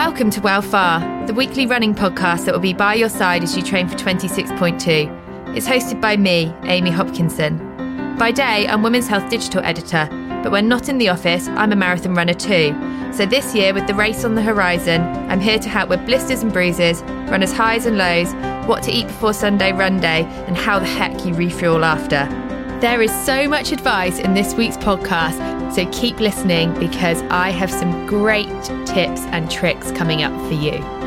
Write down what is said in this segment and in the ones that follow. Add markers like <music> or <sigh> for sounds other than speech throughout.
Welcome to Well Far, the weekly running podcast that will be by your side as you train for 26.2. It's hosted by me, Amy Hopkinson. By day, I'm Women's Health Digital Editor, but when not in the office, I'm a marathon runner too. So this year, with the race on the horizon, I'm here to help with blisters and bruises, runners' highs and lows, what to eat before Sunday run day, and how the heck you refuel after. There is so much advice in this week's podcast, so keep listening because I have some great tips and tricks coming up for you.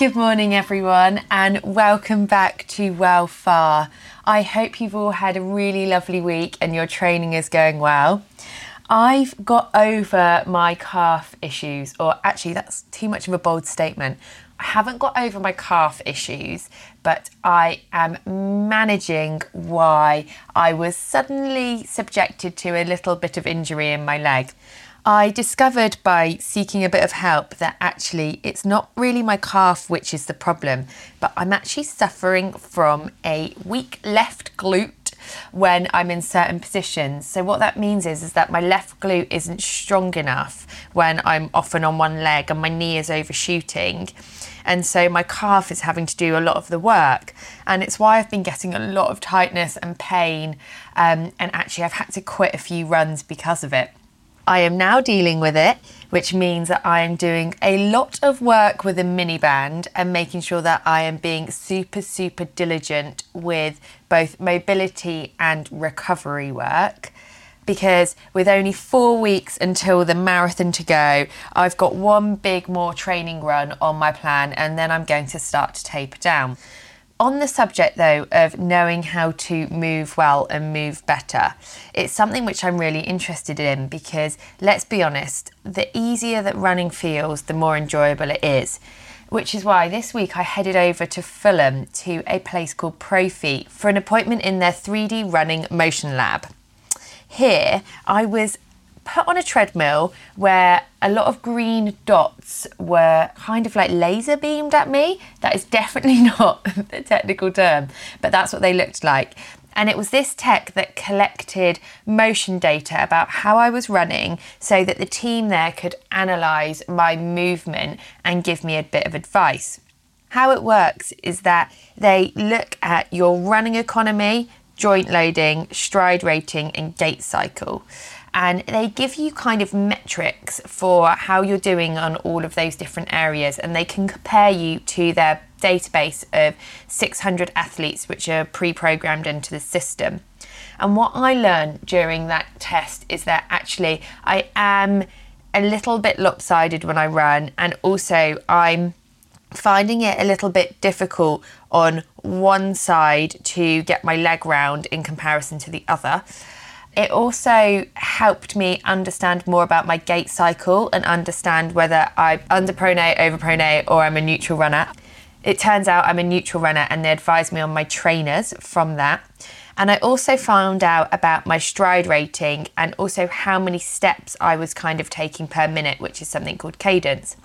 Good morning, everyone, and welcome back to Well Far. I hope you've all had a really lovely week and your training is going well. I've got over my calf issues, or actually, that's too much of a bold statement. I haven't got over my calf issues, but I am managing why I was suddenly subjected to a little bit of injury in my leg. I discovered by seeking a bit of help that actually it's not really my calf which is the problem, but I'm actually suffering from a weak left glute when I'm in certain positions. So what that means is is that my left glute isn't strong enough when I'm often on one leg and my knee is overshooting. And so my calf is having to do a lot of the work. And it's why I've been getting a lot of tightness and pain. Um, and actually, I've had to quit a few runs because of it. I am now dealing with it, which means that I am doing a lot of work with a mini band and making sure that I am being super, super diligent with both mobility and recovery work. Because with only four weeks until the marathon to go, I've got one big more training run on my plan, and then I'm going to start to taper down. On the subject, though, of knowing how to move well and move better, it's something which I'm really interested in because, let's be honest, the easier that running feels, the more enjoyable it is. Which is why this week I headed over to Fulham to a place called Profeet for an appointment in their 3D running motion lab. Here, I was put on a treadmill where a lot of green dots were kind of like laser beamed at me. That is <laughs> definitely not the technical term, but that's what they looked like. And it was this tech that collected motion data about how I was running so that the team there could analyse my movement and give me a bit of advice. How it works is that they look at your running economy, joint loading, stride rating, and gait cycle and they give you kind of metrics for how you're doing on all of those different areas. And they can compare you to their database of 600 athletes which are pre-programmed into the system. And what i learned during that test is that actually i am a little bit lopsided when i run and also i'm finding it a little bit difficult on one side to get my leg round in comparison to the other it also helped me understand more about my gait cycle and understand whether I'm underpronate, overpronate, or I'm a neutral runner. It turns out I'm a neutral runner, and they advised me on my trainers from that. And I also found out about my stride rating and also how many steps I was kind of taking per minute, which is something called cadence.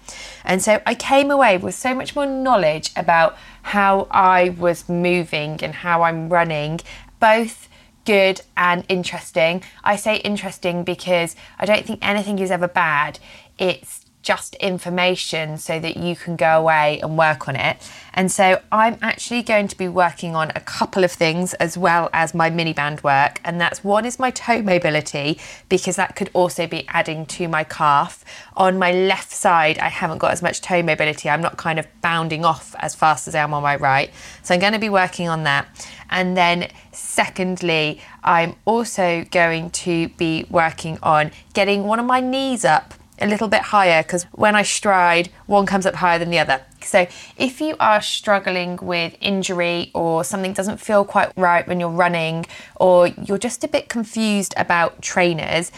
And so I came away with so much more knowledge about how I was moving and how I'm running, both good and interesting. I say interesting because I don't think anything is ever bad. It's just information so that you can go away and work on it. And so I'm actually going to be working on a couple of things as well as my mini band work. And that's one is my toe mobility because that could also be adding to my calf. On my left side, I haven't got as much toe mobility. I'm not kind of bounding off as fast as I am on my right. So I'm going to be working on that. And then, secondly, I'm also going to be working on getting one of my knees up a little bit higher because when I stride, one comes up higher than the other. So if you are struggling with injury or something doesn't feel quite right when you're running or you're just a bit confused about trainers,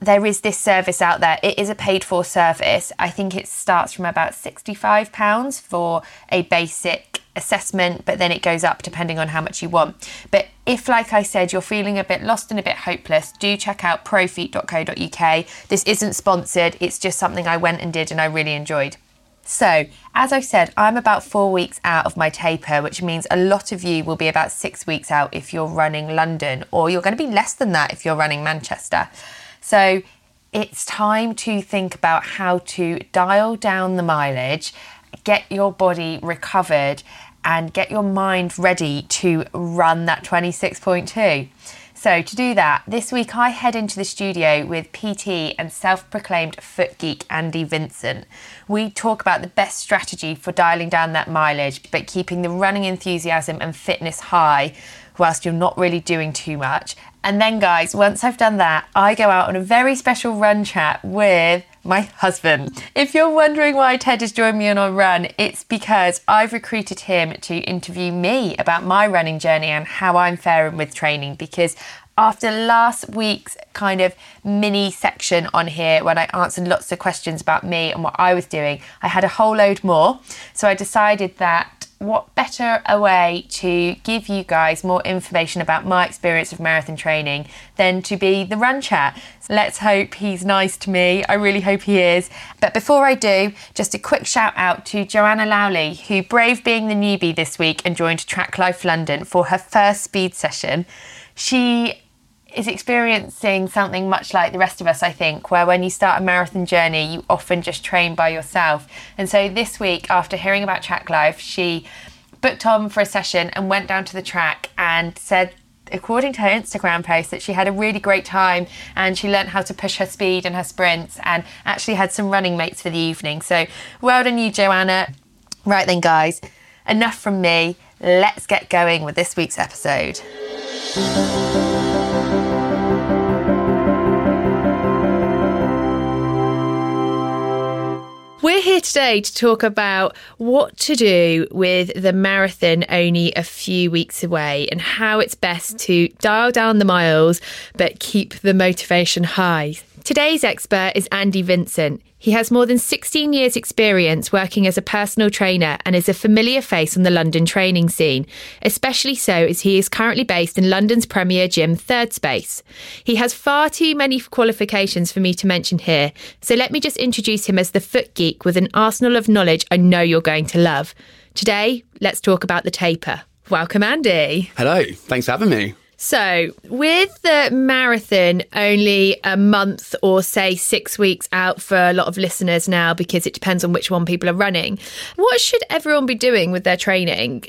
there is this service out there. It is a paid for service. I think it starts from about £65 for a basic assessment, but then it goes up depending on how much you want. But if, like I said, you're feeling a bit lost and a bit hopeless, do check out profeet.co.uk. This isn't sponsored, it's just something I went and did and I really enjoyed. So, as I said, I'm about four weeks out of my taper, which means a lot of you will be about six weeks out if you're running London, or you're going to be less than that if you're running Manchester. So, it's time to think about how to dial down the mileage, get your body recovered, and get your mind ready to run that 26.2. So, to do that, this week I head into the studio with PT and self proclaimed foot geek Andy Vincent. We talk about the best strategy for dialing down that mileage, but keeping the running enthusiasm and fitness high whilst you're not really doing too much. And then, guys, once I've done that, I go out on a very special run chat with my husband. If you're wondering why Ted has joined me on a run, it's because I've recruited him to interview me about my running journey and how I'm faring with training because after last week's kind of mini section on here when I answered lots of questions about me and what I was doing, I had a whole load more. So I decided that what better a way to give you guys more information about my experience of marathon training than to be the run chat. Let's hope he's nice to me. I really hope he is. But before I do, just a quick shout out to Joanna Lowley, who braved being the newbie this week and joined Track Life London for her first speed session. She is experiencing something much like the rest of us, I think, where when you start a marathon journey, you often just train by yourself. And so this week, after hearing about Track Life, she booked on for a session and went down to the track and said according to her Instagram post, that she had a really great time and she learned how to push her speed and her sprints and actually had some running mates for the evening. So, well done, you, Joanna. Right then, guys, enough from me. Let's get going with this week's episode. We're here today to talk about what to do with the marathon only a few weeks away and how it's best to dial down the miles but keep the motivation high. Today's expert is Andy Vincent. He has more than 16 years' experience working as a personal trainer and is a familiar face on the London training scene, especially so as he is currently based in London's premier gym, Third Space. He has far too many qualifications for me to mention here, so let me just introduce him as the foot geek with an arsenal of knowledge I know you're going to love. Today, let's talk about the taper. Welcome, Andy. Hello, thanks for having me. So, with the marathon only a month or say six weeks out for a lot of listeners now, because it depends on which one people are running, what should everyone be doing with their training?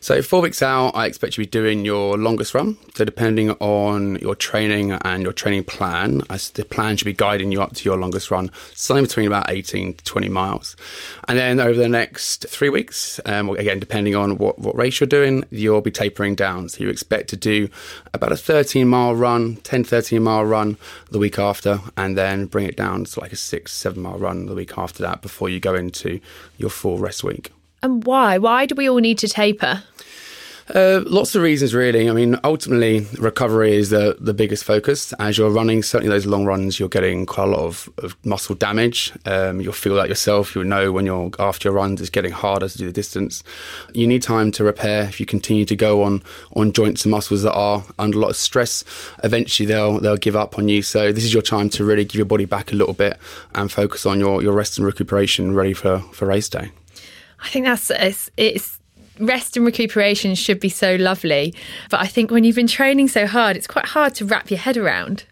So, four weeks out, I expect you to be doing your longest run. So, depending on your training and your training plan, the plan should be guiding you up to your longest run, something between about 18 to 20 miles. And then over the next three weeks, um, again, depending on what, what race you're doing, you'll be tapering down. So, you expect to do about a 13 mile run, 10, 13 mile run the week after, and then bring it down to like a six, seven mile run the week after that before you go into your full rest week. And why? Why do we all need to taper? Uh, lots of reasons, really. I mean, ultimately, recovery is the, the biggest focus. As you're running, certainly those long runs, you're getting quite a lot of, of muscle damage. Um, you'll feel that yourself. You'll know when you're after your runs, it's getting harder to do the distance. You need time to repair. If you continue to go on on joints and muscles that are under a lot of stress, eventually they'll they'll give up on you. So this is your time to really give your body back a little bit and focus on your, your rest and recuperation, ready for, for race day. I think that's it's, it's rest and recuperation should be so lovely. But I think when you've been training so hard, it's quite hard to wrap your head around.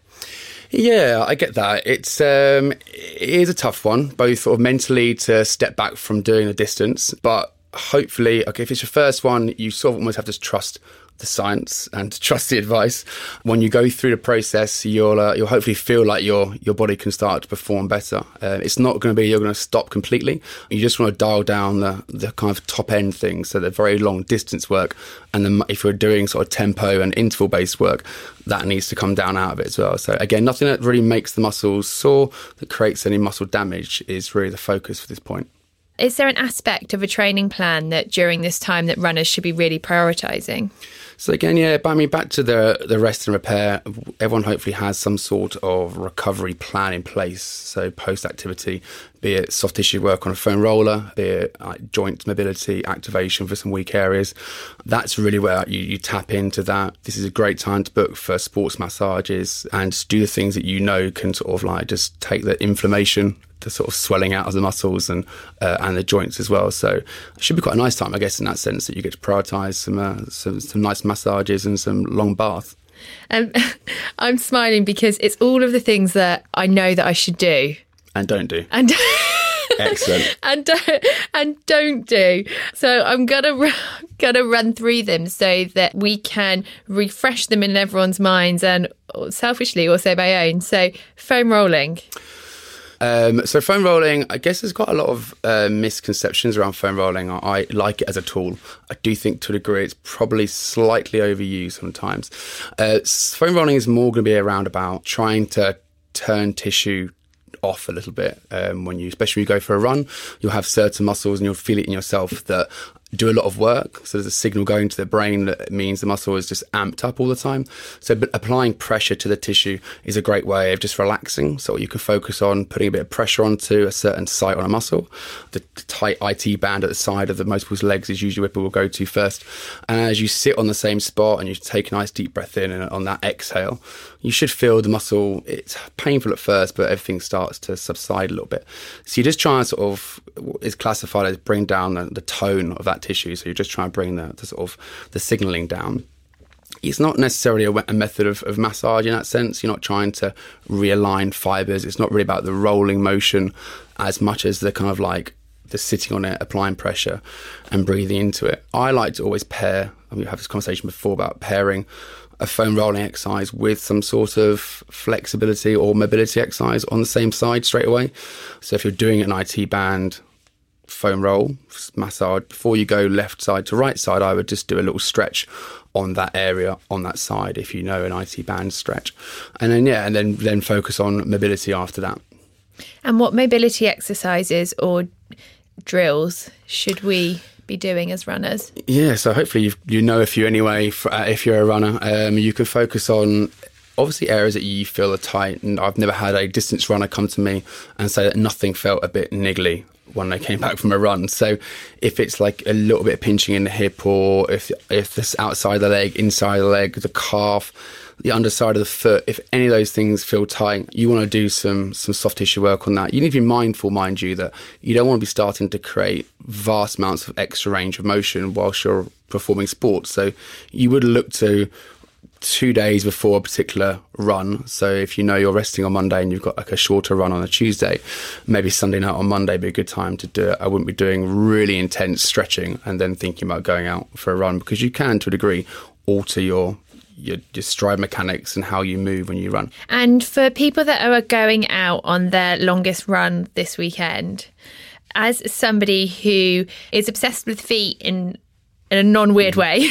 Yeah, I get that. It's um, it is a tough one, both sort of mentally to step back from doing the distance, but hopefully, okay, if it's your first one, you sort of almost have to trust the science and <laughs> to trust the advice. When you go through the process, you'll uh, you'll hopefully feel like your your body can start to perform better. Uh, it's not going to be you're going to stop completely. You just want to dial down the the kind of top end things, so the very long distance work, and then if you're doing sort of tempo and interval based work, that needs to come down out of it as well. So again, nothing that really makes the muscles sore, that creates any muscle damage, is really the focus for this point. Is there an aspect of a training plan that during this time that runners should be really prioritising? So again, yeah, I mean, back to the the rest and repair. Everyone hopefully has some sort of recovery plan in place. So post activity, be it soft tissue work on a foam roller, be it like joint mobility activation for some weak areas. That's really where you, you tap into that. This is a great time to book for sports massages and do the things that you know can sort of like just take the inflammation the sort of swelling out of the muscles and uh, and the joints as well. So it should be quite a nice time, I guess, in that sense that you get to prioritise some, uh, some some nice massages and some long bath. Um, <laughs> I'm smiling because it's all of the things that I know that I should do and don't do. And <laughs> excellent. and don't, and don't do. So I'm gonna gonna run through them so that we can refresh them in everyone's minds and selfishly also my own. So foam rolling. Um, so foam rolling, I guess there's got a lot of uh, misconceptions around foam rolling. I, I, like it as a tool. I do think to a degree it's probably slightly overused sometimes. Uh, foam rolling is more going to be around about trying to turn tissue off a little bit um, when you, especially when you go for a run. You'll have certain muscles and you'll feel it in yourself that do a lot of work. So there's a signal going to the brain that means the muscle is just amped up all the time. So applying pressure to the tissue is a great way of just relaxing. So you can focus on putting a bit of pressure onto a certain site on a muscle. The, the tight IT band at the side of the most people's legs is usually where people will go to first. And as you sit on the same spot and you take a nice deep breath in and on that exhale, you should feel the muscle. It's painful at first, but everything starts to subside a little bit. So you just try and sort of is classified as bring down the, the tone of that tissue. So you're just trying to bring the, the sort of the signaling down it's not necessarily a, a, method of, of massage in that sense. You're not trying to realign fibers. It's not really about the rolling motion as much as the kind of like the sitting on it, applying pressure and breathing into it. I like to always pair, I mean, we have this conversation before about pairing a foam rolling exercise with some sort of flexibility or mobility exercise on the same side straight away. So if you're doing an IT band foam roll massage before you go left side to right side, I would just do a little stretch on that area on that side if you know an IT band stretch, and then yeah, and then then focus on mobility after that. And what mobility exercises or drills should we be doing as runners? Yeah, so hopefully you you know a few anyway. For, uh, if you're a runner, um, you can focus on obviously areas that you feel are tight. And I've never had a distance runner come to me and say that nothing felt a bit niggly when they came <laughs> back from a run. So if it's like a little bit of pinching in the hip, or if if this outside the leg, inside the leg, the calf the underside of the foot, if any of those things feel tight, you want to do some some soft tissue work on that. You need to be mindful, mind you, that you don't want to be starting to create vast amounts of extra range of motion whilst you're performing sports. So you would look to two days before a particular run. So if you know you're resting on Monday and you've got like a shorter run on a Tuesday, maybe Sunday night on Monday be a good time to do it. I wouldn't be doing really intense stretching and then thinking about going out for a run because you can to a degree alter your your, your stride mechanics and how you move when you run. And for people that are going out on their longest run this weekend, as somebody who is obsessed with feet in in a non-weird mm. way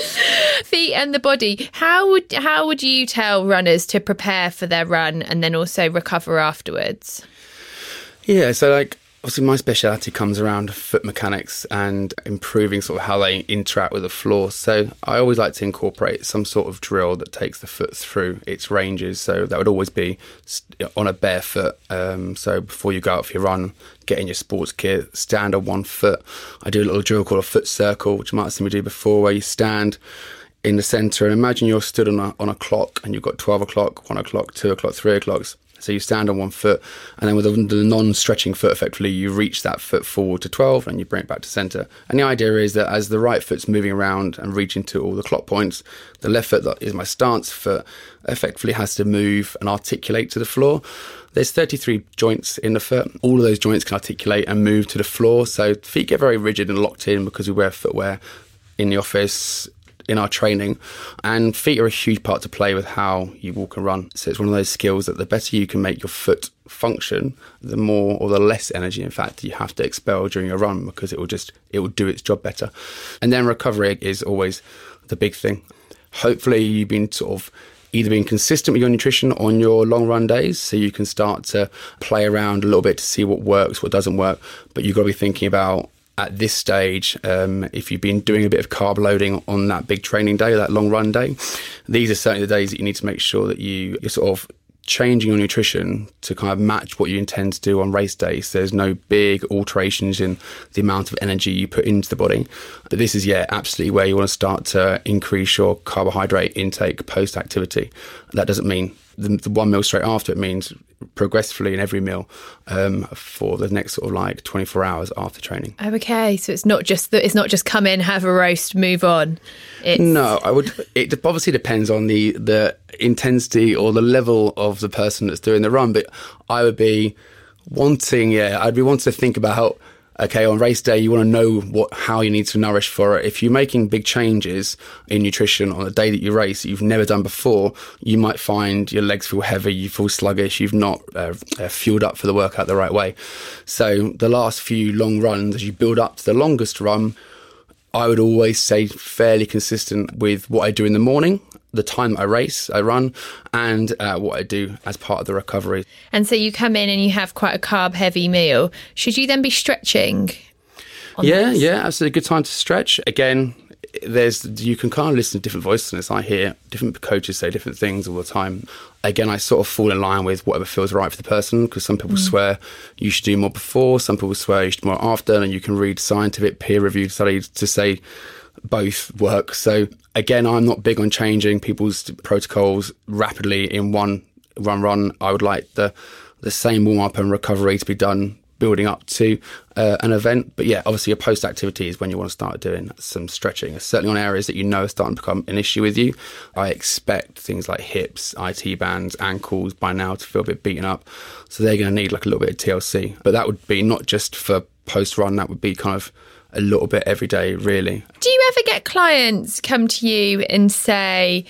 <laughs> feet and the body how would how would you tell runners to prepare for their run and then also recover afterwards yeah so like obviously my speciality comes around foot mechanics and improving sort of how they interact with the floor. So I always like to incorporate some sort of drill that takes the foot through its ranges. So that would always be on a bare foot. Um, so before you go out for your run, get in your sports kit, stand on one foot. I do a little drill called a foot circle, which you might have seen me do before, where you stand in the center and imagine you're stood on a, on a clock and you've got 12 o'clock, 1 o'clock, 2 o'clock, 3 o'clock so you stand on one foot, and then with the non-stretching foot, effectively, you reach that foot forward to 12, and you bring it back to center. And the idea is that as the right foot's moving around and reaching to all the clock points, the left foot, that is my stance foot, effectively has to move and articulate to the floor. There's 33 joints in the foot. All of those joints can articulate and move to the floor. So feet get very rigid and locked in because we wear footwear in the office, in our training. And feet are a huge part to play with how you walk and run. So it's one of those skills that the better you can make your foot function, the more or the less energy, in fact, you have to expel during your run because it will just it will do its job better. And then recovery is always the big thing. Hopefully, you've been sort of either being consistent with your nutrition on your long run days so you can start to play around a little bit to see what works, what doesn't work. But you've got to be thinking about at this stage, um, if you've been doing a bit of carb loading on that big training day, that long run day, these are certainly the days that you need to make sure that you, you're sort of changing your nutrition to kind of match what you intend to do on race days. There's no big alterations in the amount of energy you put into the body. But this is, yeah, absolutely where you want to start to increase your carbohydrate intake post activity. That doesn't mean the, the, one meal straight after it means progressively in every meal um, for the next sort of like 24 hours after training. Okay, so it's not just that it's not just come in, have a roast, move on. It's... No, I would. It obviously depends on the the intensity or the level of the person that's doing the run, but I would be wanting, yeah, I'd be wanting to think about okay, on race day, you want to know what how you need to nourish for it. If you're making big changes in nutrition on a day that you race that you've never done before, you might find your legs feel heavy, you feel sluggish, you've not uh, uh, fueled up for the workout the right way. So the last few long runs, as you build up to the longest run, I would always say fairly consistent with what I do in the morning the time I race, I run, and uh, what I do as part of the recovery. And so you come in and you have quite a carb heavy meal. Should you then be stretching? yeah, this? yeah, absolutely. Good time to stretch. Again, there's you can kind of listen to different voices I hear different coaches say different things all the time. Again, I sort of fall in line with whatever feels right for the person because some people mm. swear you should do more before, some people swear you should do more after, and you can read scientific peer reviewed studies to say both work. So again, I'm not big on changing people's protocols rapidly in one run run. I would like the the same warm up and recovery to be done building up to uh, an event. But yeah, obviously your post activity is when you want to start doing some stretching. Certainly on areas that you know are starting to become an issue with you. I expect things like hips, IT bands, ankles by now to feel a bit beaten up. So they're going to need like a little bit of TLC. But that would be not just for post run, that would be kind of a little bit every day, really. Do you ever get clients come to you and say,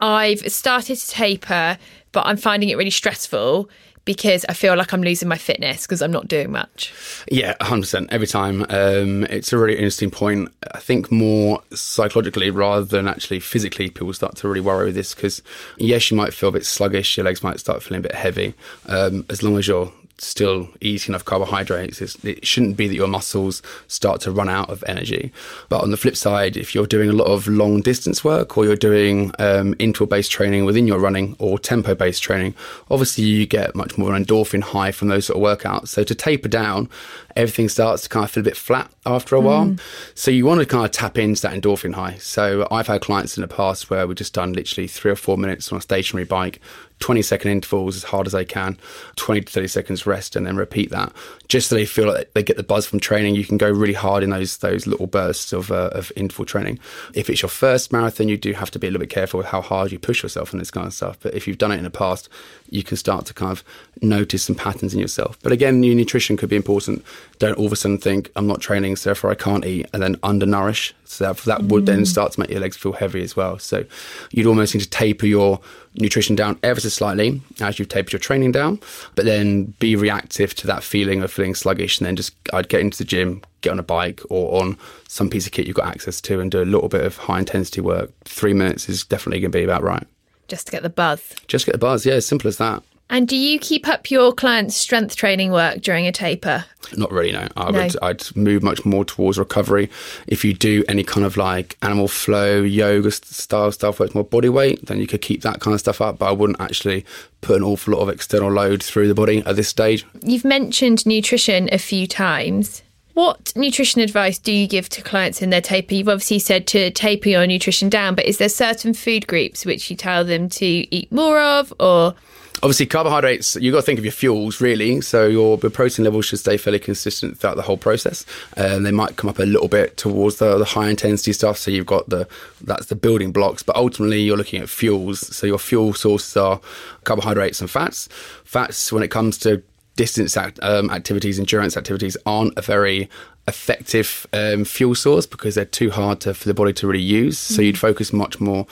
I've started to taper, but I'm finding it really stressful? because I feel like I'm losing my fitness because I'm not doing much. Yeah, 100% every time. Um, it's a really interesting point. I think more psychologically rather than actually physically, people start to really worry with this because, yes, you might feel a bit sluggish, your legs might start feeling a bit heavy. Um, as long as you're still eating enough carbohydrates. it shouldn't be that your muscles start to run out of energy. But on the flip side, if you're doing a lot of long distance work or you're doing um, interval based training within your running or tempo based training, obviously you get much more an endorphin high from those sort of workouts. So to taper down, everything starts to kind of feel a bit flat after a mm. while. So you want to kind of tap into that endorphin high. So I've had clients in the past where we've just done literally three or four minutes on a stationary bike 20 second intervals as hard as they can, 20 to 30 seconds rest, and then repeat that just so they feel like they get the buzz from training. You can go really hard in those those little bursts of, uh, of interval training. If it's your first marathon, you do have to be a little bit careful with how hard you push yourself and this kind of stuff. But if you've done it in the past, you can start to kind of notice some patterns in yourself. But again, your nutrition could be important. Don't all of a sudden think, I'm not training, so therefore I can't eat, and then undernourish. So that, that would mm. then start to make your legs feel heavy as well. So you'd almost need to taper your nutrition down ever so slightly as you've tapered your training down, but then be reactive to that feeling of feeling sluggish. And then just, I'd get into the gym, get on a bike or on some piece of kit you've got access to and do a little bit of high intensity work. Three minutes is definitely going to be about right. Just to get the buzz. Just get the buzz, yeah, as simple as that. And do you keep up your clients' strength training work during a taper? Not really, no. I no. would I'd move much more towards recovery. If you do any kind of like animal flow, yoga style stuff where it's more body weight, then you could keep that kind of stuff up. But I wouldn't actually put an awful lot of external load through the body at this stage. You've mentioned nutrition a few times. What nutrition advice do you give to clients in their taper? You've obviously said to taper your nutrition down, but is there certain food groups which you tell them to eat more of or? Obviously carbohydrates you've got to think of your fuels really. So your, your protein levels should stay fairly consistent throughout the whole process. And they might come up a little bit towards the, the high intensity stuff. So you've got the that's the building blocks. But ultimately you're looking at fuels. So your fuel sources are carbohydrates and fats. Fats when it comes to distance act, um, activities endurance activities aren't a very effective um, fuel source because they're too hard to, for the body to really use. So you'd focus much more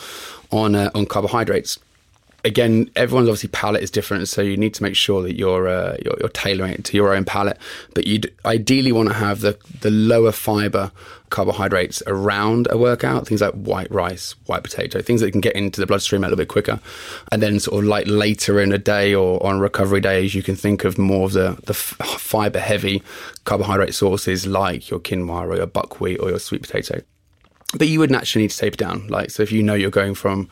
on uh, on carbohydrates again, everyone's obviously palate is different, so you need to make sure that you're uh, you're, you're, tailoring it to your own palate. But you'd ideally want to have the the lower fiber carbohydrates around a workout, things like white rice, white potato, things that can get into the bloodstream a little bit quicker. And then sort of like later in a day or on recovery days, you can think of more of the the fiber heavy carbohydrate sources like your quinoa or your buckwheat or your sweet potato. But you would naturally need to taper down. Like so, if you know you're going from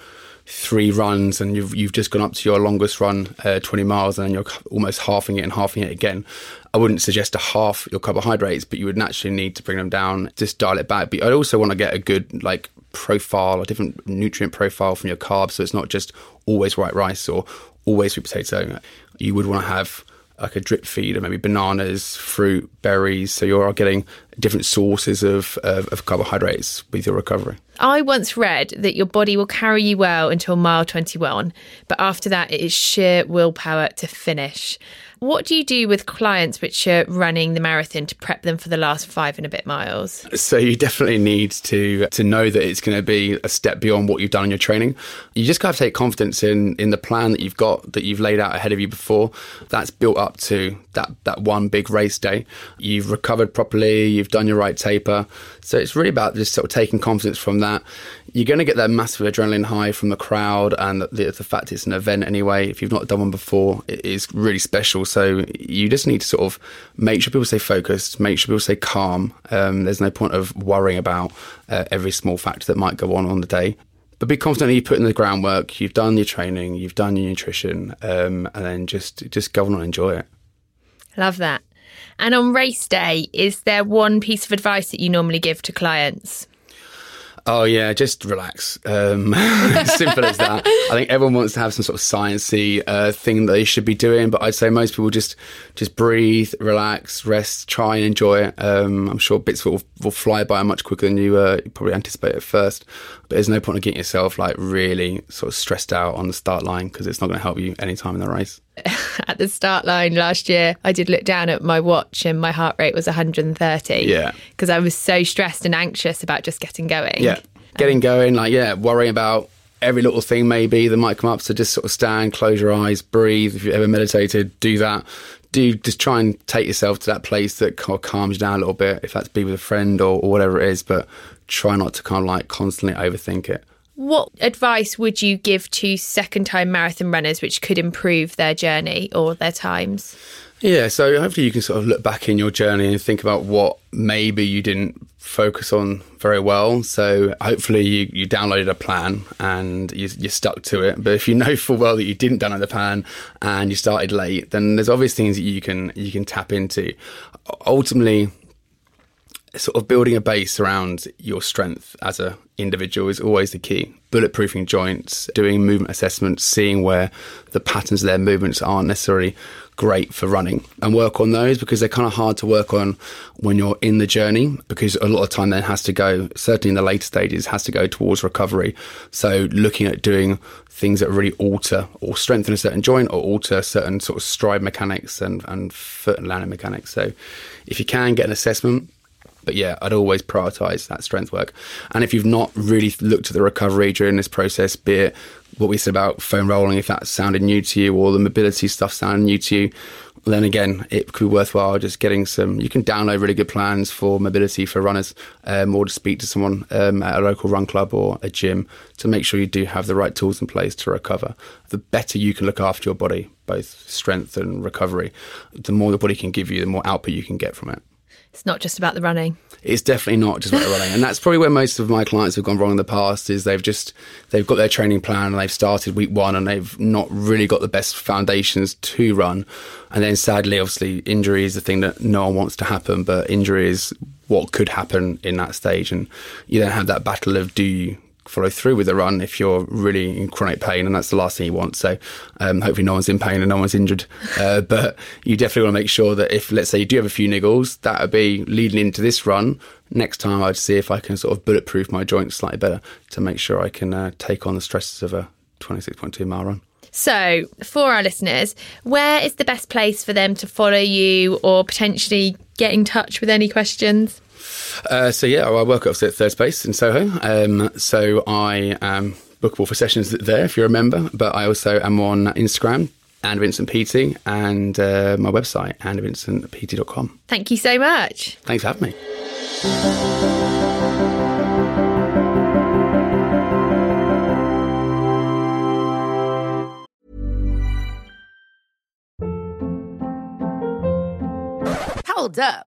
three runs and you've you've just gone up to your longest run, uh, 20 miles, and you're almost halving it and halving it again. I wouldn't suggest to half your carbohydrates, but you would naturally need to bring them down, just dial it back. But I'd also want to get a good like profile, a different nutrient profile from your carbs, so it's not just always white rice or always sweet potato. You would want to have like a drip feed of maybe bananas, fruit, berries. So you're getting different sources of, of, of, carbohydrates with your recovery. I once read that your body will carry you well until mile 21, but after that, it is sheer willpower to finish. What do you do with clients which are running the marathon to prep them for the last five and a bit miles? So you definitely need to to know that it's going to be a step beyond what you've done in your training. You just got to take confidence in in the plan that you've got that you've laid out ahead of you before. That's built up to that that one big race day. You've recovered properly. You've done your right taper. So it's really about just sort of taking confidence from that you're going to get that massive adrenaline high from the crowd and the, the, fact it's an event anyway. If you've not done one before, it is really special. So you just need to sort of make sure people stay focused, make sure people stay calm. Um, there's no point of worrying about uh, every small factor that might go on on the day. But be confident that you put in the groundwork, you've done your training, you've done your nutrition, um, and then just just go on and enjoy it. Love that. And on race day, is there one piece of advice that you normally give to clients? Oh yeah, just relax. Um, <laughs> simple as that. I think everyone wants to have some sort of sciencey uh, thing that they should be doing, but I'd say most people just just breathe, relax, rest, try and enjoy it. Um, I'm sure bits will, will fly by much quicker than you, uh, probably anticipate at first. But there's no point in getting yourself like really sort of stressed out on the start line because it's not going to help you any time in the race. <laughs> at the start line last year, I did look down at my watch and my heart rate was 130. Yeah. Because I was so stressed and anxious about just getting going. Yeah. Getting going, like, yeah, worrying about every little thing maybe that might come up. So just sort of stand, close your eyes, breathe. If you've ever meditated, do that. Do just try and take yourself to that place that kind of calms you down a little bit, if that's be with a friend or, or whatever it is. But try not to kind of like constantly overthink it. What advice would you give to second time marathon runners which could improve their journey or their times? Yeah, so hopefully you can sort of look back in your journey and think about what maybe you didn't focus on very well. So hopefully you, you downloaded a plan and you, you stuck to it. But if you know full well that you didn't download the plan and you started late, then there's obvious things that you can you can tap into. Ultimately, sort of building a base around your strength as a individual is always the key. Bulletproofing joints, doing movement assessments, seeing where the patterns of their movements aren't necessarily great for running. And work on those because they're kind of hard to work on when you're in the journey because a lot of time then has to go certainly in the later stages has to go towards recovery. So looking at doing things that really alter or strengthen a certain joint or alter certain sort of stride mechanics and, and foot and landing mechanics. So if you can get an assessment but yeah, I'd always prioritize that strength work. And if you've not really looked at the recovery during this process, be it what we said about foam rolling, if that sounded new to you, or the mobility stuff sounded new to you, then again, it could be worthwhile just getting some. You can download really good plans for mobility for runners, um, or to speak to someone um, at a local run club or a gym to make sure you do have the right tools in place to recover. The better you can look after your body, both strength and recovery, the more the body can give you, the more output you can get from it. It's not just about the running. It's definitely not just about the running, and that's probably where most of my clients have gone wrong in the past. Is they've just they've got their training plan and they've started week one and they've not really got the best foundations to run, and then sadly, obviously, injury is the thing that no one wants to happen, but injury is what could happen in that stage, and you then have that battle of do you follow through with the run if you're really in chronic pain, and that's the last thing you want. So, um, hopefully, no one's in pain and no one's injured. <laughs> Uh, but you definitely want to make sure that if, let's say, you do have a few niggles, that would be leading into this run. Next time, I'd see if I can sort of bulletproof my joints slightly better to make sure I can uh, take on the stresses of a 26.2 mile run. So, for our listeners, where is the best place for them to follow you or potentially get in touch with any questions? Uh, so yeah, I work at Third Space in Soho. Um, so I am bookable for sessions there if you're a member, but I also am on Instagram and Vincent PT and uh, my website andyvincentpt.com. Thank you so much. Thanks for having me. Hold up.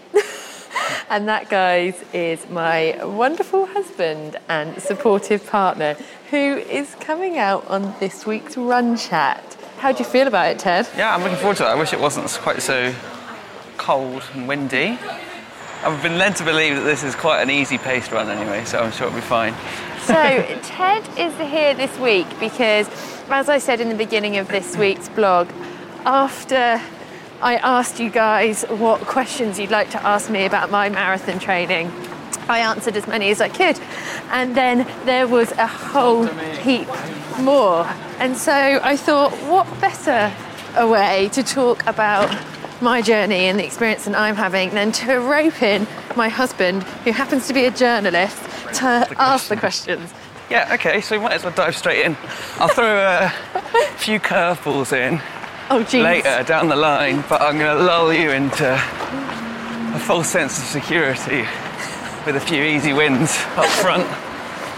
And that, guys, is my wonderful husband and supportive partner who is coming out on this week's Run Chat. How do you feel about it, Ted? Yeah, I'm looking forward to it. I wish it wasn't quite so cold and windy. I've been led to believe that this is quite an easy paced run anyway, so I'm sure it'll be fine. So, <laughs> Ted is here this week because, as I said in the beginning of this week's blog, after I asked you guys what questions you'd like to ask me about my marathon training, I answered as many as I could. And then there was a whole heap more. And so I thought, what better a way to talk about my journey and the experience that I'm having than to rope in my husband, who happens to be a journalist, to ask the questions. Yeah, okay, so we might as well dive straight in. I'll throw a <laughs> few curveballs in Oh, later down the line, but I'm going to lull you into a false sense of security with a few easy wins up front.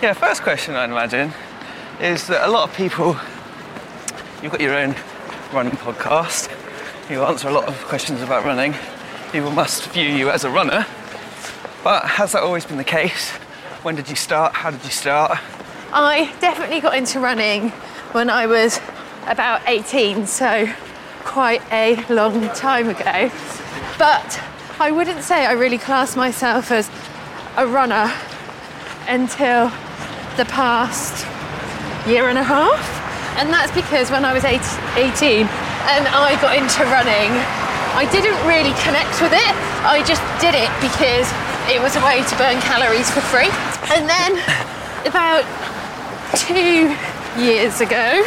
Yeah, first question I'd imagine is that a lot of people, you've got your own running podcast, you answer a lot of questions about running. People must view you as a runner, but has that always been the case? When did you start? How did you start? I definitely got into running when I was about 18, so quite a long time ago. But I wouldn't say I really class myself as a runner until the past year and a half. And that's because when I was eight, 18 and I got into running, I didn't really connect with it. I just did it because it was a way to burn calories for free. And then about two years ago,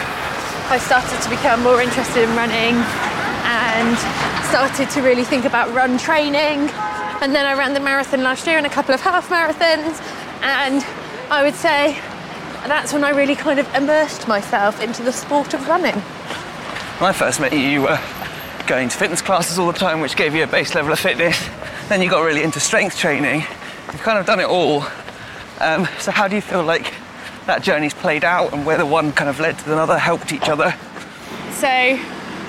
I started to become more interested in running and started to really think about run training. And then I ran the marathon last year and a couple of half marathons. And I would say that's when I really kind of immersed myself into the sport of running. When I first met you, you were going to fitness classes all the time, which gave you a base level of fitness. Then you got really into strength training. You've kind of done it all. Um, so, how do you feel like that journey's played out and whether one kind of led to the another, helped each other? So,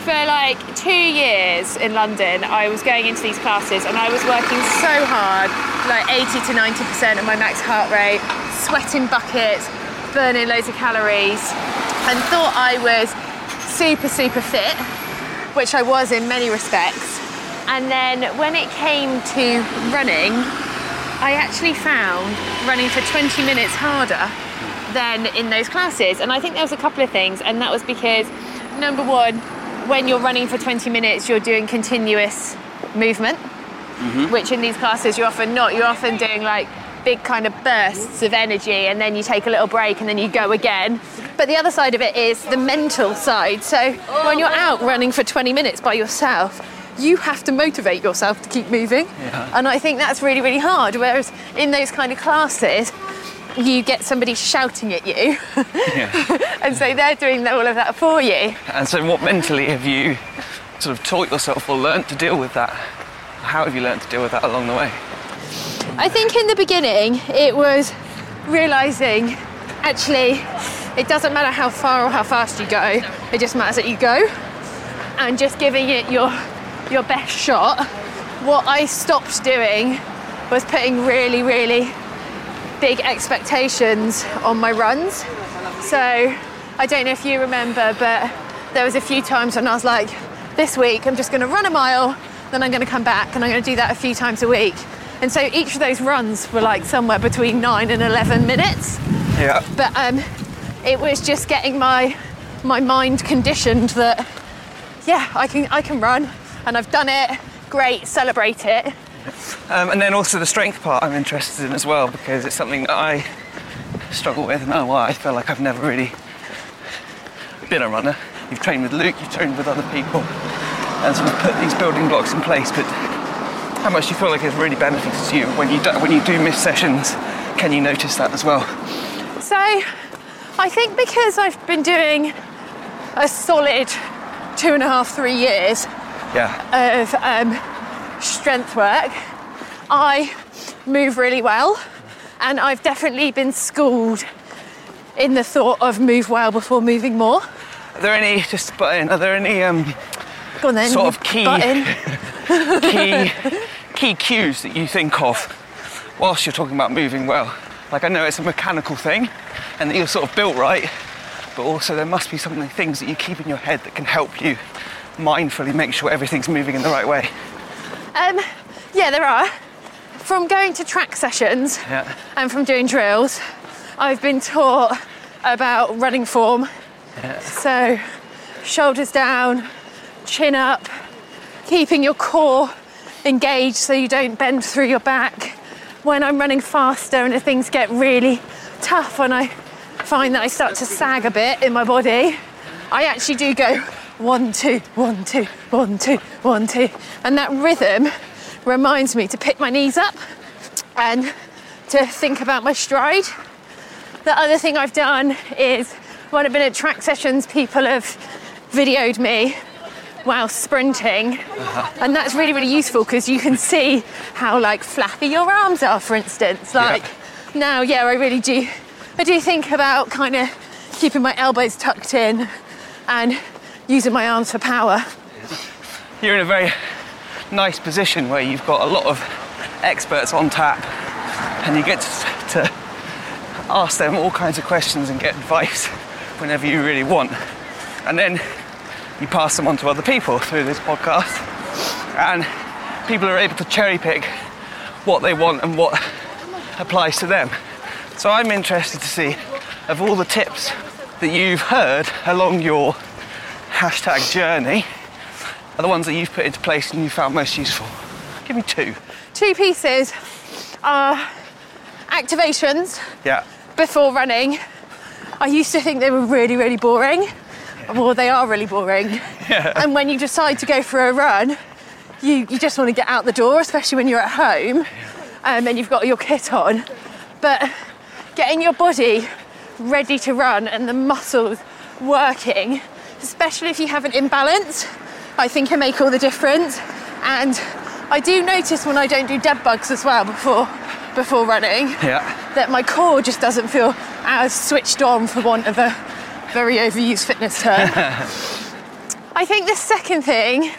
for like two years in London, I was going into these classes and I was working so hard, like 80 to 90% of my max heart rate, sweating buckets, burning loads of calories, and thought I was super, super fit, which I was in many respects. And then when it came to running, I actually found running for 20 minutes harder than in those classes. And I think there was a couple of things, and that was because number one, when you're running for 20 minutes, you're doing continuous movement, mm-hmm. which in these classes you're often not. You're often doing like big kind of bursts of energy, and then you take a little break, and then you go again. But the other side of it is the mental side. So when you're oh, out running for 20 minutes by yourself, you have to motivate yourself to keep moving. And I think that's really, really hard. Whereas in those kind of classes, you get somebody shouting at you, Yeah. <laughs> and so they're doing all of that for you. And so, what mentally have you sort of taught yourself or learnt to deal with that? How have you learnt to deal with that along the way? I think in the beginning it was realizing actually it doesn't matter how far or how fast you go, it just matters that you go and just giving it your your best shot. What I stopped doing was putting really, really big expectations on my runs. So I don't know if you remember, but there was a few times when I was like, this week I'm just going to run a mile, then I'm going to come back, and I'm going to do that a few times a week. And so each of those runs were like somewhere between nine and 11 minutes. Yeah. But um, it was just getting my my mind conditioned that yeah, I can I can run, and I've done it. Great, celebrate it. Um, and then also the strength part I'm interested in as well because it's something that I struggle with and oh, I feel like I've never really been a runner. You've trained with Luke, you've trained with other people and sort of put these building blocks in place, but how much do you feel like it's really benefited you when you do, when you do miss sessions? Can you notice that as well? So I think because I've been doing a solid two and a half, three years Yeah. of um, strength work, I move really well, and I've definitely been schooled in the thought of move well before moving more. Are there any just to butt in? Are there any um, on then. Sort of key- <laughs> key key cues that you think of whilst you're talking about moving well? Like I know it's a mechanical thing, and that you're sort of built right, but also there must be something things that you keep in your head that can help you mindfully make sure everything's moving in the right way. Um, yeah, there are. From going to track sessions Yeah. and from doing drills, I've been taught about running form. So, shoulders down, chin up, keeping your core engaged so you don't bend through your back. When I'm running faster and things get really tough and I find that I start to sag a bit in my body, I actually do go one, two, one, two, one, two, one, two. And that rhythm reminds me to pick my knees up and to think about my stride. The other thing I've done is when I've been at track sessions, people have videoed me while sprinting, uh-huh. and that's really, really useful because you can see how like flappy your arms are, for instance. Like now, yeah, I really do. I do think about kind of keeping my elbows tucked in and using my arms for power. You're in a very nice position where you've got a lot of experts on tap, and you get to, ask them all kinds of questions and get advice whenever you really want. And then you pass them on to other people through this podcast, and people are able to cherry pick what they want and what applies to them. So I'm interested to see of all the tips that you've heard along your hashtag journey are the ones that you've put into place and you found most useful. Give me two. Two pieces are activations Yeah. before running. I used to think they were really, really boring. Well, they are really boring. Yeah. And when you decide to go for a run, you, you just want to get out the door, especially when you're at home um, and you've got your kit on. But getting your body ready to run and the muscles working, especially if you have an imbalance, I think it can make all the difference. And I do notice when I don't do dead bugs as well before before running Yeah. that my core just doesn't feel as switched on for want of a very overused fitness term. <laughs> I think the second thing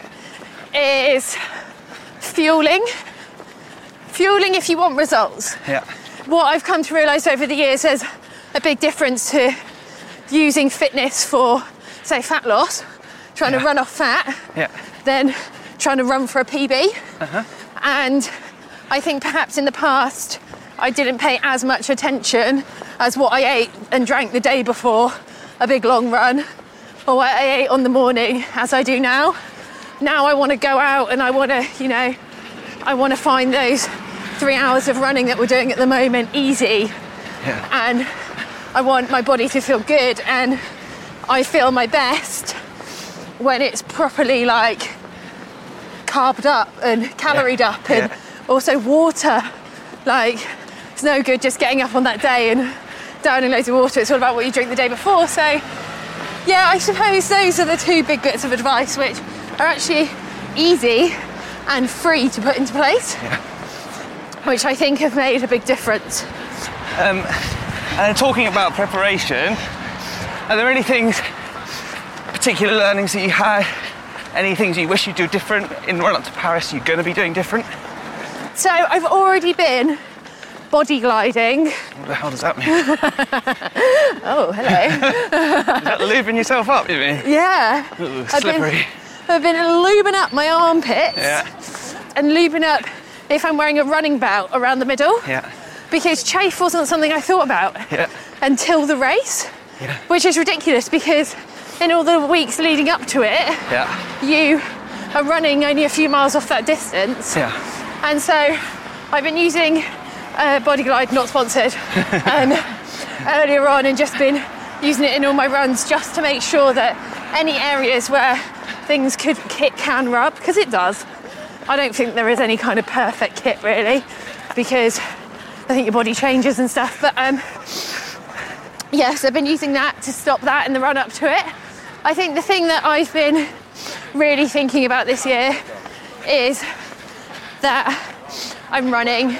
is fueling. Fueling if you want results. Yeah. What I've come to realise over the years is a big difference to using fitness for, say, fat loss, trying to run off fat, Yeah. than trying to run for a PB. Uh-huh. And I think perhaps in the past I didn't pay as much attention as what I ate and drank the day before a big long run or what I ate on the morning as I do now. Now I want to go out and I want to, you know, I want to find those three hours of running that we're doing at the moment easy Yeah. and I want my body to feel good and I feel my best when it's properly like carbed up and caloried up and Yeah. also water like it's no good just getting up on that day and downing loads of water. It's all about what you drink the day before. So, yeah, I suppose those are the two big bits of advice which are actually easy and free to put into place, which I think have made a big difference. Um, and talking about preparation, are there any things, particular learnings that you had? Any things you wish you'd do different in the run up to Paris? You're going to be doing different. So, I've already been body gliding. What the hell does that mean? <laughs> Oh, hello. <laughs> Is that lubing yourself up? You mean? yeah. Ooh, I've been- slippery. I've been lubing up my armpits Yeah. and lubing up if I'm wearing a running belt around the middle. Yeah. because chafe wasn't something I thought about Yeah. until the race, Yeah. which is ridiculous because in all the weeks leading up to it, Yeah. you are running only a few miles off that distance. Yeah. And so I've been using uh, Bodyglide, not sponsored, <laughs> um, earlier on and just been using it in all my runs just to make sure that any areas where things could kit can rub, because it does. I don't think there is any kind of perfect kit really, because I think your body changes and stuff. But um, yes, I've been using that to stop that in the run up to it. I think the thing that I've been really thinking about this year is that I'm running,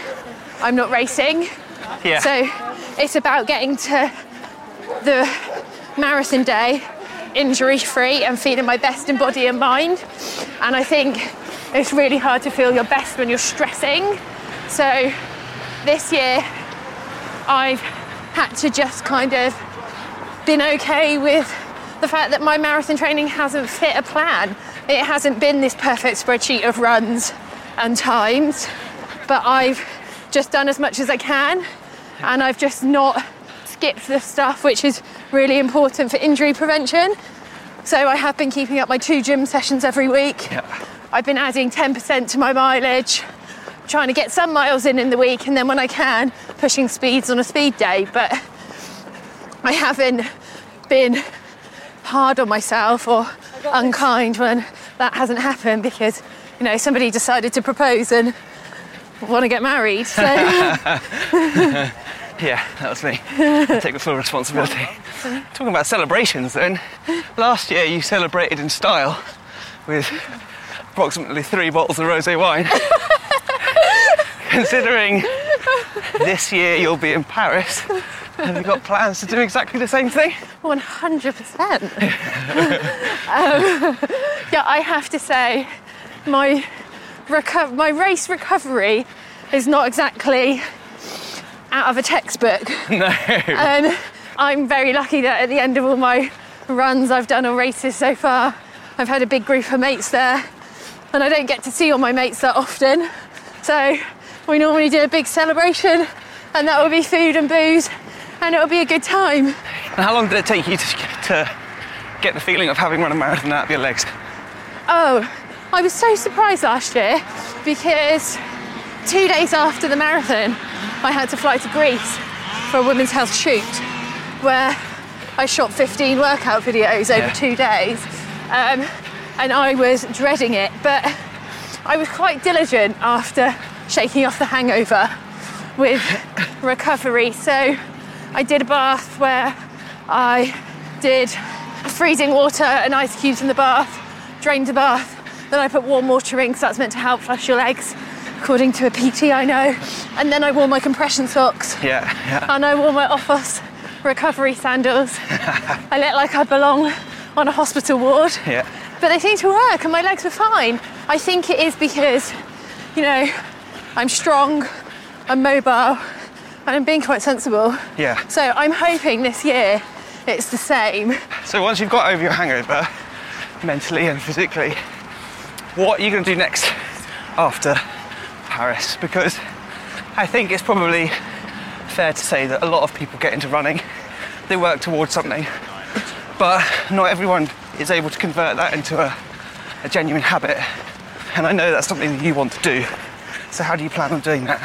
I'm not racing. Yeah. So it's about getting to the marathon day injury free and feeling my best in body and mind. And I think it's really hard to feel your best when you're stressing. So this year I've had to just kind of been okay with the fact that my marathon training hasn't fit a plan. It hasn't been this perfect spreadsheet of runs and times, but I've just done as much as I can and I've just not skipped the stuff which is really important for injury prevention. So I have been keeping up my two gym sessions every week. I've been adding 10% to my mileage, trying to get some miles in in the week, and then when I can, pushing speeds on a speed day. But I haven't been hard on myself or unkind when that hasn't happened because, you know, somebody decided to propose and want to get married. So <laughs> Yeah, that was me. I take the full responsibility. <laughs> Talking about celebrations, then, last year you celebrated in style with approximately three bottles of rosé wine. <laughs> Considering this year you'll be in Paris, have you got plans to do exactly the same thing? 100%. um, yeah, I have to say, my reco- my race recovery is not exactly out of a textbook. <laughs> No. And I'm very lucky that at the end of all my runs I've done or races so far, I've had a big group of mates there. And I don't get to see all my mates that often. So we normally do a big celebration, and that will be food and booze, and it'll be a good time. And how long did it take you to, to get the feeling of having run a marathon out of your legs? Oh, I was so surprised last year because two days after the marathon, I had to fly to Greece for a women's health shoot where I shot 15 workout videos over Yeah. two days. Um, and I was dreading it, but I was quite diligent after shaking off the hangover with recovery. So I did a bath where I did freezing water and ice cubes in the bath, drained the bath, then I put warm water in because that's meant to help flush your legs, according to a PT I know. And then I wore my compression socks Yeah, yeah. and I wore my OOFOS recovery sandals. <laughs> I looked like I belong on a hospital ward. Yeah. But they seemed to work and my legs were fine. I think it is because, you know, I'm strong, I'm mobile, and I'm being quite sensible. Yeah. So I'm hoping this year it's the same. So once you've got over your hangover, mentally and physically, what are you going to do next after Paris? Because I think it's probably fair to say that a lot of people get into running, they work towards something, but not everyone is able to convert that into a, a genuine habit. And I know that's something that you want to do. So how do you plan on doing that?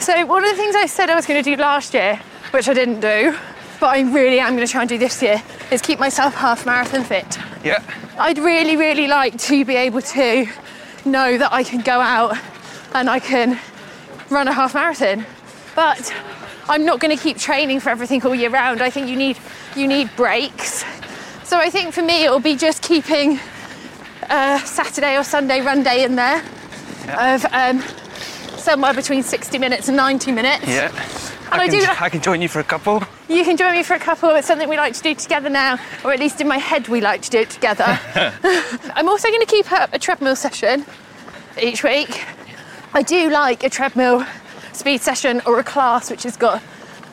So one of the things I said I was going to do last year, which I didn't do, but I really am going to try and do this year, is keep myself half marathon fit. Yeah. I'd really, really like to be able to know that I can go out and I can run a half marathon. but I'm not going to keep training for everything all year round. I think you need you need breaks. So I think for me it'll be just keeping a Saturday or Sunday run day in there of um, somewhere between 60 minutes and 90 minutes. Yeah. And I can, do- I can join you for a couple. You can join me for a couple. It's something we like to do together now, or at least in my head we like to do it together. <laughs> <laughs> I'm also going to keep up a treadmill session each week. I do like a treadmill speed session or a class which has got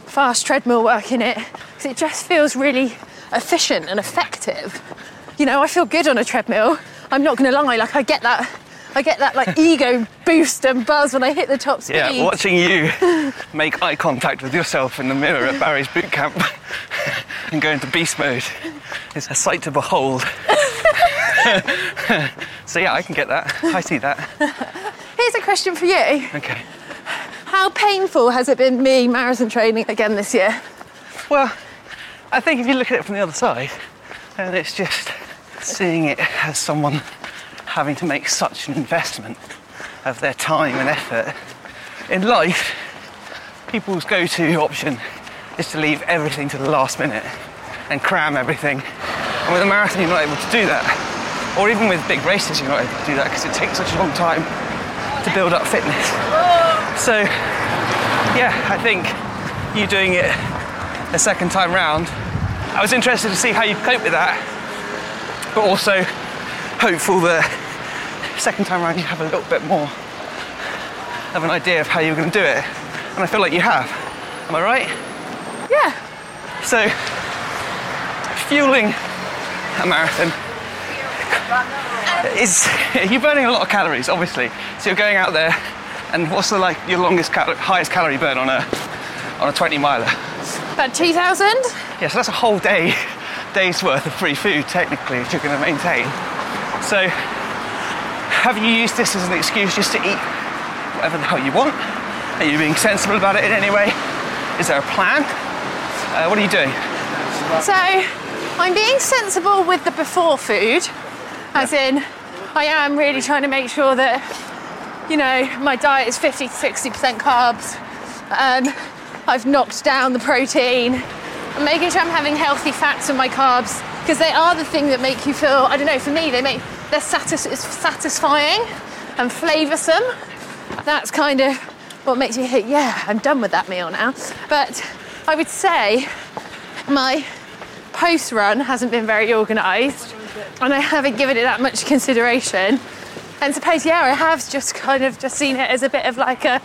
fast treadmill work in it because it just feels really efficient and effective. You know, I feel good on a treadmill. I'm not going to lie, like I get that. I get that like ego boost and buzz when I hit the top speed. Yeah, watching you <laughs> make eye contact with yourself in the mirror at Barry's boot camp <laughs> and go into beast mode is a sight to behold. <laughs> so yeah, I can get that. I see that. Here's a question for you. Okay. How painful has it been me marathon training again this year? Well, I think if you look at it from the other side, then it's just seeing it as someone having to make such an investment of their time and effort. In life, people's go to option is to leave everything to the last minute and cram everything. And with a marathon, you're not able to do that. Or even with big races, you're not able to do that because it takes such a long time to build up fitness. So, yeah, I think you doing it a second time round. I was interested to see how you cope with that, but also hopeful that second time around, you have a little bit more of an idea of how you're going to do it. And I feel like you have. Am I right? Yeah. So, fueling a marathon is you're burning a lot of calories, obviously. So you're going out there, and what's the like your longest, cal- highest calorie burn on a on a 20 miler? About 2,000? Yeah, so that's a whole day, day's worth of free food, technically, if you're going to maintain. So, have you used this as an excuse just to eat whatever the hell you want? Are you being sensible about it in any way? Is there a plan? Uh, what are you doing? So I'm being sensible with the before food, as in, I am really trying to make sure that, you know, my diet is 50 to 60% carbs. Um, I've knocked down the protein. I'm making sure I'm having healthy fats in my carbs because they are the thing that make you feel, I don't know, for me, they make, they're satis- satisfying and flavoursome. That's kind of what makes me think, yeah, I'm done with that meal now. But I would say my post run hasn't been very organised and I haven't given it that much consideration. And suppose, yeah, I have just kind of just seen it as a bit of like a,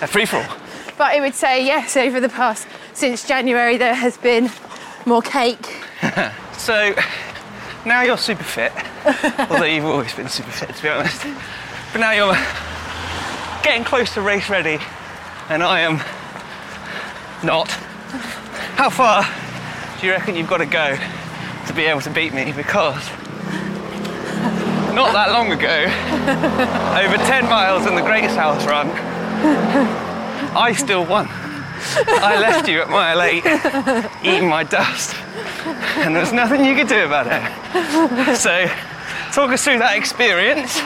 A free for all. but I would say yes, over the past, since January, there has been more cake. <laughs> So, now you're super fit, <laughs> although you've always been super fit, to be honest. But now you're getting close to race ready, and I am not. How far do you reckon you've got to go to be able to beat me? Because not that long ago, <laughs> over 10 miles in the Great South Run, I still won. I left you at mile eight, eating my dust, <laughs> and there was nothing you could do about it. So, talk us through that experience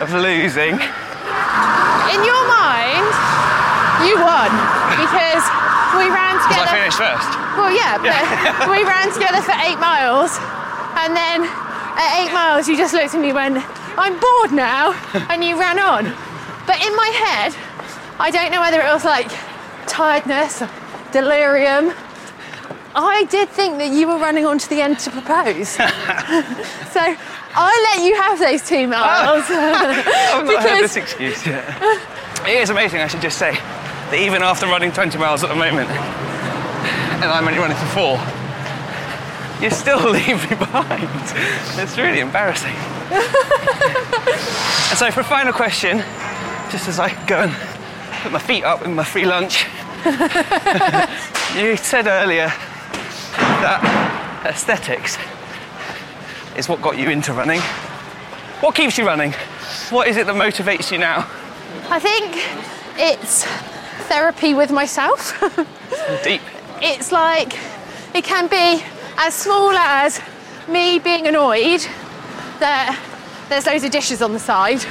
of losing. In your mind, you won because we ran Because I together. finished first. Well, yeah, but <laughs> we ran together for eight miles, and then at eight miles, you just looked at me and went, I'm bored now, and you ran on. But in my head, I don't know whether it was like tiredness, or delirium. I did think that you were running on to the end to propose. <laughs> so I'll let you have those two <laughs> miles. I've not heard <laughs> this excuse yet. It is amazing, I should just say, that even after running 20 miles at the moment, and I'm only running for four, you still leave me behind. It's really embarrassing. and so, for a final question, just as I go and put my feet up with my free lunch, you said earlier that aesthetics is what got you into running. What keeps you running? What is it that motivates you now? I think it's therapy with myself. <laughs> Deep. it's like it can be as small as me being annoyed that there's loads of dishes on the side.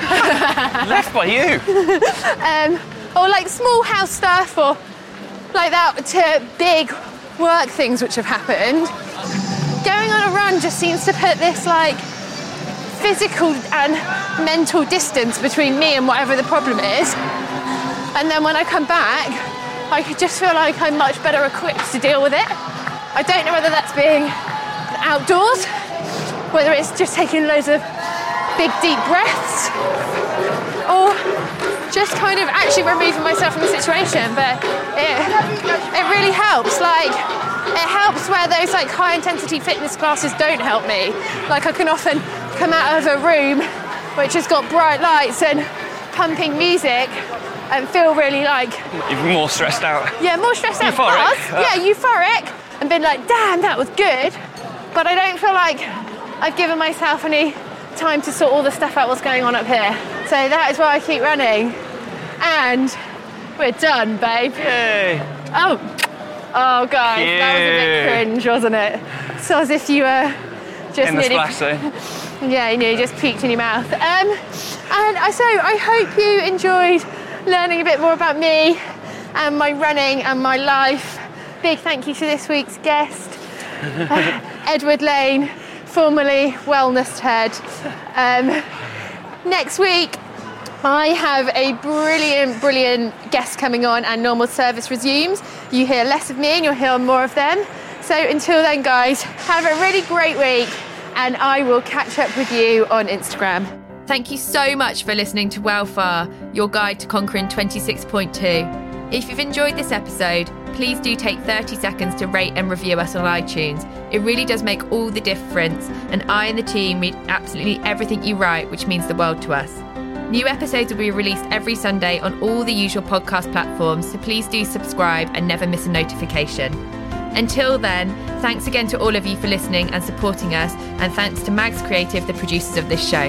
<laughs> Left by you. <laughs> Um, or like small house stuff or like that to big work things which have happened. Going on a run just seems to put this like physical and mental distance between me and whatever the problem is. And then when I come back, I just feel like I'm much better equipped to deal with it. I don't know whether that's being outdoors, whether it's just taking loads of big deep breaths, or just kind of actually removing myself from the situation. But it, it really helps. Like, it helps where those like high intensity fitness classes don't help me. Like, I can often come out of a room which has got bright lights and pumping music and feel really like Even more stressed out. yeah, more stressed out. Euphoric. Buzz. Yeah, euphoric. And been like, damn, that was good. But I don't feel like I've given myself any time to sort all the stuff out what's going on up here. So that is why I keep running. And we're done, babe. Yay! Oh, oh, guys, that was a bit cringe, wasn't it? So as if you were just In the nearly splash <laughs> yeah, you know, just peeked in your mouth. Um, and I, so I hope you enjoyed learning a bit more about me and my running and my life. Big thank you to this week's guest, uh, <laughs> Edward Lane, formerly Wellness Head. Um, next week, I have a brilliant, brilliant guest coming on, and normal service resumes. You hear less of me and you'll hear more of them. So until then, guys, have a really great week, and I will catch up with you on Instagram. Thank you so much for listening to Wellfar, your guide to conquering 26.2. If you've enjoyed this episode, please do take 30 seconds to rate and review us on iTunes. It really does make all the difference, and I and the team read absolutely everything you write, which means the world to us. New episodes will be released every Sunday on all the usual podcast platforms, so please do subscribe and never miss a notification. Until then, thanks again to all of you for listening and supporting us, and thanks to Mags Creative, the producers of this show.